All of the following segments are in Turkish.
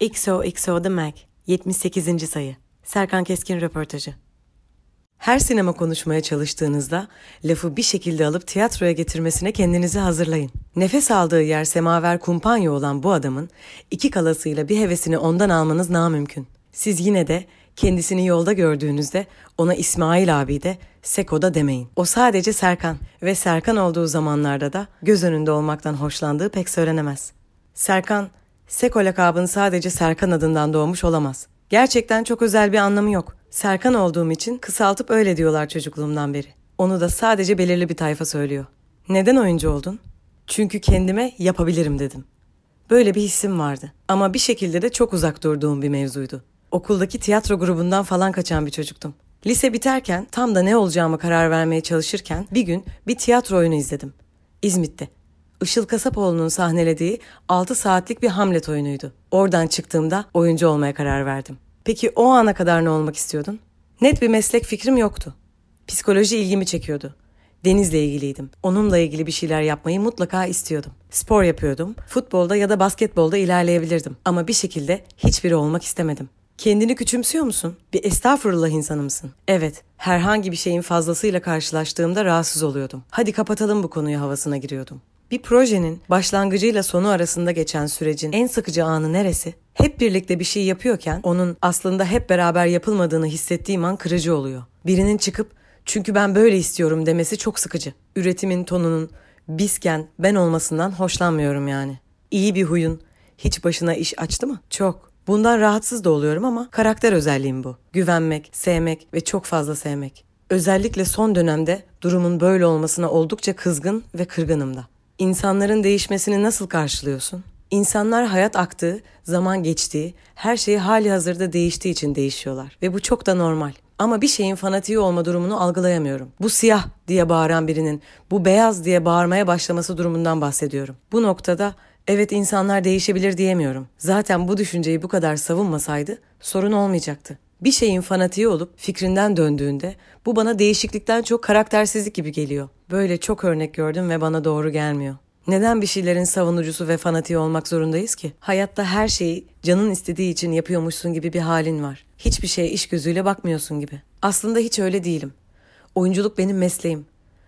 XOXO The Mag 78. sayı Serkan Keskin röportajı Her sinema konuşmaya çalıştığınızda lafı bir şekilde alıp tiyatroya getirmesine kendinizi hazırlayın. Nefes aldığı yer semaver kumpanya olan bu adamın iki kalasıyla bir hevesini ondan almanız namümkün. Siz yine de kendisini yolda gördüğünüzde ona İsmail abi de Seko da demeyin. O sadece Serkan ve Serkan olduğu zamanlarda da göz önünde olmaktan hoşlandığı pek söylenemez. Serkan Seko lakabını sadece Serkan adından doğmuş olamaz. Gerçekten çok özel bir anlamı yok. Serkan olduğum için kısaltıp öyle diyorlar çocukluğumdan beri. Onu da sadece belirli bir tayfa söylüyor. Neden oyuncu oldun? Çünkü kendime yapabilirim dedim. Böyle bir hissim vardı. Ama bir şekilde de çok uzak durduğum bir mevzuydu. Okuldaki tiyatro grubundan falan kaçan bir çocuktum. Lise biterken tam da ne olacağımı karar vermeye çalışırken bir gün bir tiyatro oyunu izledim. İzmit'te. Işıl Kasapoğlu'nun sahnelediği 6 saatlik bir Hamlet oyunuydu. Oradan çıktığımda oyuncu olmaya karar verdim. Peki o ana kadar ne olmak istiyordun? Net bir meslek fikrim yoktu. Psikoloji ilgimi çekiyordu. Deniz'le ilgiliydim. Onunla ilgili bir şeyler yapmayı mutlaka istiyordum. Spor yapıyordum. Futbolda ya da basketbolda ilerleyebilirdim. Ama bir şekilde hiçbiri olmak istemedim. Kendini küçümsüyor musun? Bir estağfurullah insanı mısın? Evet, herhangi bir şeyin fazlasıyla karşılaştığımda rahatsız oluyordum. Hadi kapatalım bu konuyu havasına giriyordum. Bir projenin başlangıcıyla sonu arasında geçen sürecin en sıkıcı anı neresi? Hep birlikte bir şey yapıyorken onun aslında hep beraber yapılmadığını hissettiğim an kırıcı oluyor. Birinin çıkıp çünkü ben böyle istiyorum demesi çok sıkıcı. Üretimin tonunun bizken ben olmasından hoşlanmıyorum yani. İyi bir huyun hiç başına iş açtı mı? Çok. Bundan rahatsız da oluyorum ama karakter özelliğim bu. Güvenmek, sevmek ve çok fazla sevmek. Özellikle son dönemde durumun böyle olmasına oldukça kızgın ve kırgınım da. İnsanların değişmesini nasıl karşılıyorsun? İnsanlar hayat aktığı, zaman geçtiği, her şeyi hali hazırda değiştiği için değişiyorlar. Ve bu çok da normal. Ama bir şeyin fanatiği olma durumunu algılayamıyorum. Bu siyah diye bağıran birinin, bu beyaz diye bağırmaya başlaması durumundan bahsediyorum. Bu noktada evet insanlar değişebilir diyemiyorum. Zaten bu düşünceyi bu kadar savunmasaydı sorun olmayacaktı. Bir şeyin fanatiği olup fikrinden döndüğünde bu bana değişiklikten çok karaktersizlik gibi geliyor. Böyle çok örnek gördüm ve bana doğru gelmiyor. Neden bir şeylerin savunucusu ve fanatiği olmak zorundayız ki? Hayatta her şeyi canın istediği için yapıyormuşsun gibi bir halin var. Hiçbir şeye iş gözüyle bakmıyorsun gibi. Aslında hiç öyle değilim. Oyunculuk benim mesleğim.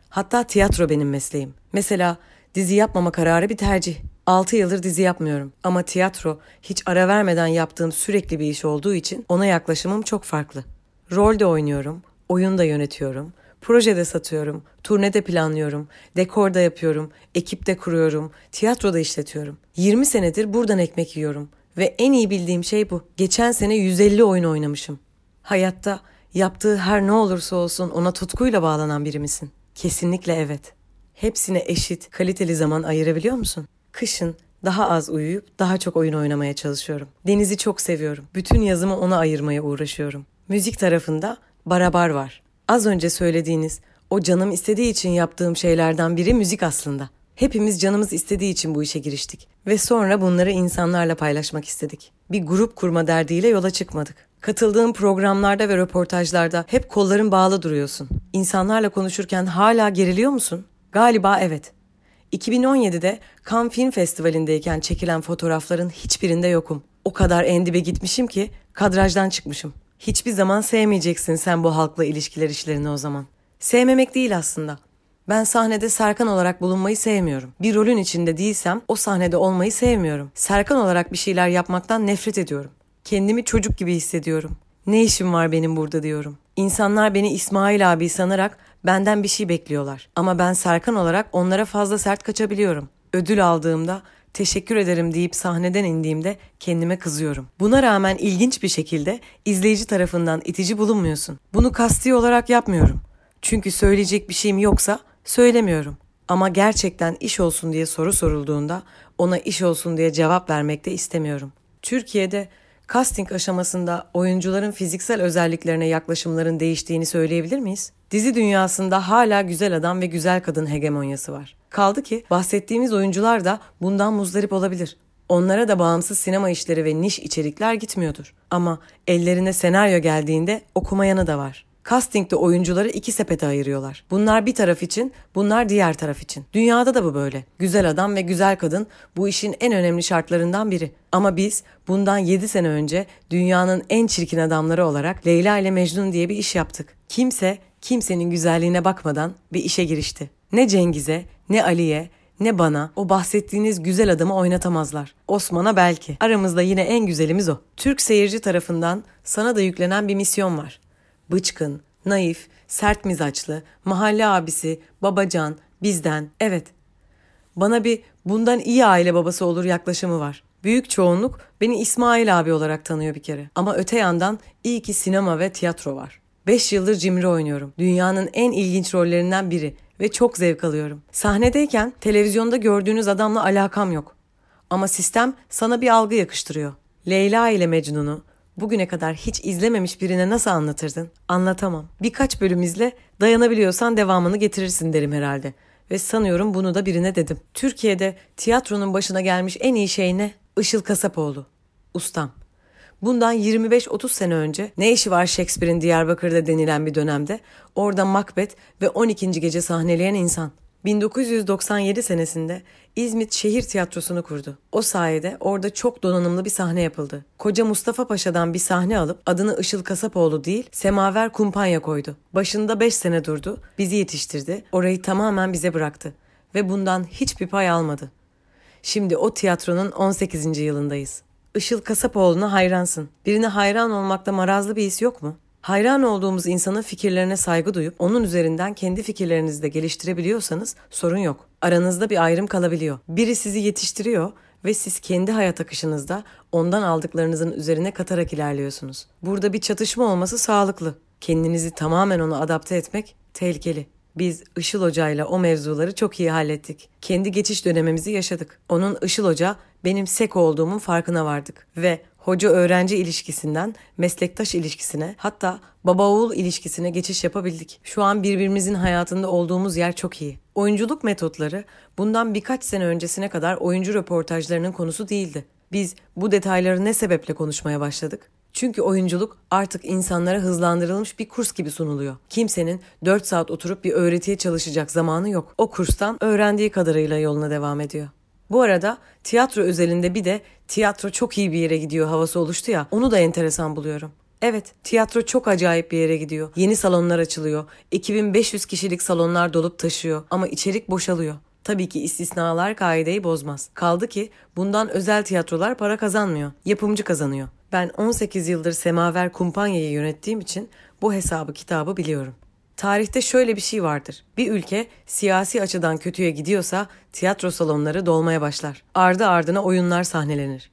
Hatta tiyatro benim mesleğim. Mesela dizi yapmama kararı bir tercih. 6 yıldır dizi yapmıyorum ama tiyatro hiç ara vermeden yaptığım sürekli bir iş olduğu için ona yaklaşımım çok farklı. Rol de oynuyorum, oyun da yönetiyorum, projede satıyorum, turnede planlıyorum, dekorda yapıyorum, ekipte kuruyorum, tiyatroda işletiyorum. 20 senedir buradan ekmek yiyorum ve en iyi bildiğim şey bu. Geçen sene 150 oyun oynamışım. Hayatta yaptığı her ne olursa olsun ona tutkuyla bağlanan biri misin? Kesinlikle evet. Hepsine eşit, kaliteli zaman ayırabiliyor musun? Kışın daha az uyuyup daha çok oyun oynamaya çalışıyorum. Denizi çok seviyorum. Bütün yazımı ona ayırmaya uğraşıyorum. Müzik tarafında barabar var. Az önce söylediğiniz o canım istediği için yaptığım şeylerden biri müzik aslında. Hepimiz canımız istediği için bu işe giriştik ve sonra bunları insanlarla paylaşmak istedik. Bir grup kurma derdiyle yola çıkmadık. Katıldığım programlarda ve röportajlarda hep kolların bağlı duruyorsun. İnsanlarla konuşurken hala geriliyor musun? Galiba evet. 2017'de Cannes Film Festivali'ndeyken çekilen fotoğrafların hiçbirinde yokum. O kadar endibe gitmişim ki kadrajdan çıkmışım. Hiçbir zaman sevmeyeceksin sen bu halkla ilişkiler işlerini o zaman. Sevmemek değil aslında. Ben sahnede Serkan olarak bulunmayı sevmiyorum. Bir rolün içinde değilsem o sahnede olmayı sevmiyorum. Serkan olarak bir şeyler yapmaktan nefret ediyorum. Kendimi çocuk gibi hissediyorum. Ne işim var benim burada diyorum. İnsanlar beni İsmail abi sanarak benden bir şey bekliyorlar. Ama ben Serkan olarak onlara fazla sert kaçabiliyorum. Ödül aldığımda teşekkür ederim deyip sahneden indiğimde kendime kızıyorum. Buna rağmen ilginç bir şekilde izleyici tarafından itici bulunmuyorsun. Bunu kasti olarak yapmıyorum. Çünkü söyleyecek bir şeyim yoksa söylemiyorum. Ama gerçekten iş olsun diye soru sorulduğunda ona iş olsun diye cevap vermek de istemiyorum. Türkiye'de casting aşamasında oyuncuların fiziksel özelliklerine yaklaşımların değiştiğini söyleyebilir miyiz? Dizi dünyasında hala güzel adam ve güzel kadın hegemonyası var. Kaldı ki bahsettiğimiz oyuncular da bundan muzdarip olabilir. Onlara da bağımsız sinema işleri ve niş içerikler gitmiyordur. Ama ellerine senaryo geldiğinde okumayanı da var. Casting'de oyuncuları iki sepete ayırıyorlar. Bunlar bir taraf için, bunlar diğer taraf için. Dünyada da bu böyle. Güzel adam ve güzel kadın bu işin en önemli şartlarından biri. Ama biz bundan 7 sene önce dünyanın en çirkin adamları olarak Leyla ile Mecnun diye bir iş yaptık. Kimse kimsenin güzelliğine bakmadan bir işe girişti. Ne Cengiz'e, ne Ali'ye, ne bana o bahsettiğiniz güzel adamı oynatamazlar. Osman'a belki. Aramızda yine en güzelimiz o. Türk seyirci tarafından sana da yüklenen bir misyon var. Bıçkın, naif, sert mizaçlı, mahalle abisi, babacan, bizden, evet. Bana bir bundan iyi aile babası olur yaklaşımı var. Büyük çoğunluk beni İsmail abi olarak tanıyor bir kere. Ama öte yandan iyi ki sinema ve tiyatro var. 5 yıldır cimri oynuyorum. Dünyanın en ilginç rollerinden biri ve çok zevk alıyorum. Sahnedeyken televizyonda gördüğünüz adamla alakam yok. Ama sistem sana bir algı yakıştırıyor. Leyla ile Mecnun'u bugüne kadar hiç izlememiş birine nasıl anlatırdın? Anlatamam. Birkaç bölüm izle, dayanabiliyorsan devamını getirirsin derim herhalde. Ve sanıyorum bunu da birine dedim. Türkiye'de tiyatronun başına gelmiş en iyi şey ne? Işıl Kasapoğlu. Ustam. Bundan 25-30 sene önce ne işi var Shakespeare'in Diyarbakır'da denilen bir dönemde orada Macbeth ve 12. gece sahneleyen insan. 1997 senesinde İzmit Şehir Tiyatrosu'nu kurdu. O sayede orada çok donanımlı bir sahne yapıldı. Koca Mustafa Paşa'dan bir sahne alıp adını Işıl Kasapoğlu değil Semaver Kumpanya koydu. Başında 5 sene durdu, bizi yetiştirdi, orayı tamamen bize bıraktı. Ve bundan hiçbir pay almadı. Şimdi o tiyatronun 18. yılındayız. Işıl Kasapoğlu'na hayransın. Birine hayran olmakta marazlı bir his yok mu? Hayran olduğumuz insanın fikirlerine saygı duyup onun üzerinden kendi fikirlerinizi de geliştirebiliyorsanız sorun yok. Aranızda bir ayrım kalabiliyor. Biri sizi yetiştiriyor ve siz kendi hayat akışınızda ondan aldıklarınızın üzerine katarak ilerliyorsunuz. Burada bir çatışma olması sağlıklı. Kendinizi tamamen ona adapte etmek tehlikeli. Biz Işıl Hoca ile o mevzuları çok iyi hallettik. Kendi geçiş dönemimizi yaşadık. Onun Işıl Hoca benim sek olduğumun farkına vardık ve hoca öğrenci ilişkisinden meslektaş ilişkisine hatta baba oğul ilişkisine geçiş yapabildik. Şu an birbirimizin hayatında olduğumuz yer çok iyi. Oyunculuk metotları bundan birkaç sene öncesine kadar oyuncu röportajlarının konusu değildi. Biz bu detayları ne sebeple konuşmaya başladık? Çünkü oyunculuk artık insanlara hızlandırılmış bir kurs gibi sunuluyor. Kimsenin 4 saat oturup bir öğretiye çalışacak zamanı yok. O kurstan öğrendiği kadarıyla yoluna devam ediyor. Bu arada tiyatro özelinde bir de tiyatro çok iyi bir yere gidiyor havası oluştu ya onu da enteresan buluyorum. Evet, tiyatro çok acayip bir yere gidiyor. Yeni salonlar açılıyor. 2500 kişilik salonlar dolup taşıyor ama içerik boşalıyor. Tabii ki istisnalar kaideyi bozmaz. Kaldı ki bundan özel tiyatrolar para kazanmıyor. Yapımcı kazanıyor. Ben 18 yıldır Semaver Kumpanya'yı yönettiğim için bu hesabı kitabı biliyorum. Tarihte şöyle bir şey vardır. Bir ülke siyasi açıdan kötüye gidiyorsa tiyatro salonları dolmaya başlar. Ardı ardına oyunlar sahnelenir.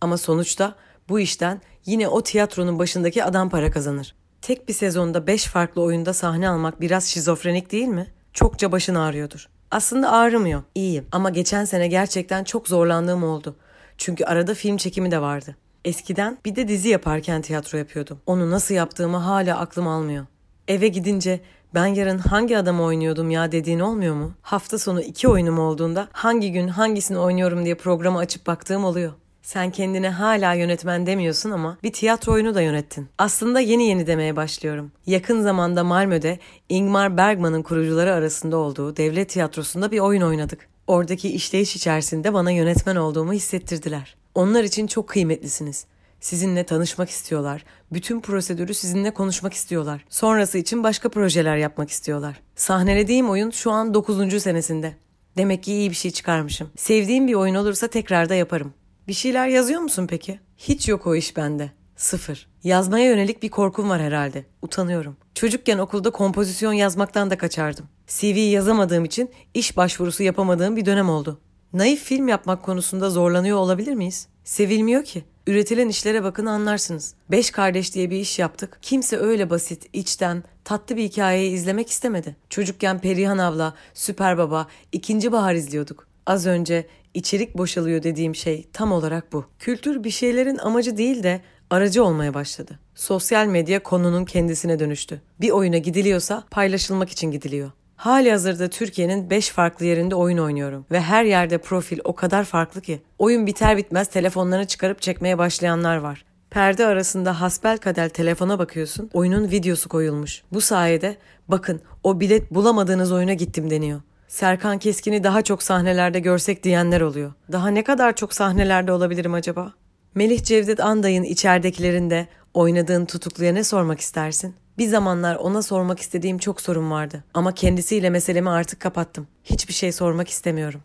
Ama sonuçta bu işten yine o tiyatronun başındaki adam para kazanır. Tek bir sezonda beş farklı oyunda sahne almak biraz şizofrenik değil mi? Çokça başın ağrıyordur. Aslında ağrımıyor, iyiyim. Ama geçen sene gerçekten çok zorlandığım oldu. Çünkü arada film çekimi de vardı. Eskiden bir de dizi yaparken tiyatro yapıyordum. Onu nasıl yaptığımı hala aklım almıyor. Eve gidince ben yarın hangi adamı oynuyordum ya dediğin olmuyor mu? Hafta sonu iki oyunum olduğunda hangi gün hangisini oynuyorum diye programı açıp baktığım oluyor. Sen kendine hala yönetmen demiyorsun ama bir tiyatro oyunu da yönettin. Aslında yeni yeni demeye başlıyorum. Yakın zamanda Malmö'de Ingmar Bergman'ın kurucuları arasında olduğu devlet tiyatrosunda bir oyun oynadık. Oradaki işleyiş içerisinde bana yönetmen olduğumu hissettirdiler. Onlar için çok kıymetlisiniz. Sizinle tanışmak istiyorlar. Bütün prosedürü sizinle konuşmak istiyorlar. Sonrası için başka projeler yapmak istiyorlar. Sahnelediğim oyun şu an 9. senesinde. Demek ki iyi bir şey çıkarmışım. Sevdiğim bir oyun olursa tekrar da yaparım. Bir şeyler yazıyor musun peki? Hiç yok o iş bende. Sıfır. Yazmaya yönelik bir korkum var herhalde. Utanıyorum. Çocukken okulda kompozisyon yazmaktan da kaçardım. CV yazamadığım için iş başvurusu yapamadığım bir dönem oldu. Naif film yapmak konusunda zorlanıyor olabilir miyiz? Sevilmiyor ki. Üretilen işlere bakın anlarsınız. Beş kardeş diye bir iş yaptık. Kimse öyle basit, içten, tatlı bir hikayeyi izlemek istemedi. Çocukken Perihan abla, Süper Baba, İkinci Bahar izliyorduk. Az önce içerik boşalıyor dediğim şey tam olarak bu. Kültür bir şeylerin amacı değil de aracı olmaya başladı. Sosyal medya konunun kendisine dönüştü. Bir oyuna gidiliyorsa paylaşılmak için gidiliyor. Hali hazırda Türkiye'nin 5 farklı yerinde oyun oynuyorum ve her yerde profil o kadar farklı ki. Oyun biter bitmez telefonlarını çıkarıp çekmeye başlayanlar var. Perde arasında hasbelkader telefona bakıyorsun, oyunun videosu koyulmuş. Bu sayede bakın o bilet bulamadığınız oyuna gittim deniyor. Serkan Keskin'i daha çok sahnelerde görsek diyenler oluyor. Daha ne kadar çok sahnelerde olabilirim acaba? Melih Cevdet Anday'ın içeridekilerinde oynadığın tutukluya ne sormak istersin? Bir zamanlar ona sormak istediğim çok sorun vardı. Ama kendisiyle meselemi artık kapattım. Hiçbir şey sormak istemiyorum.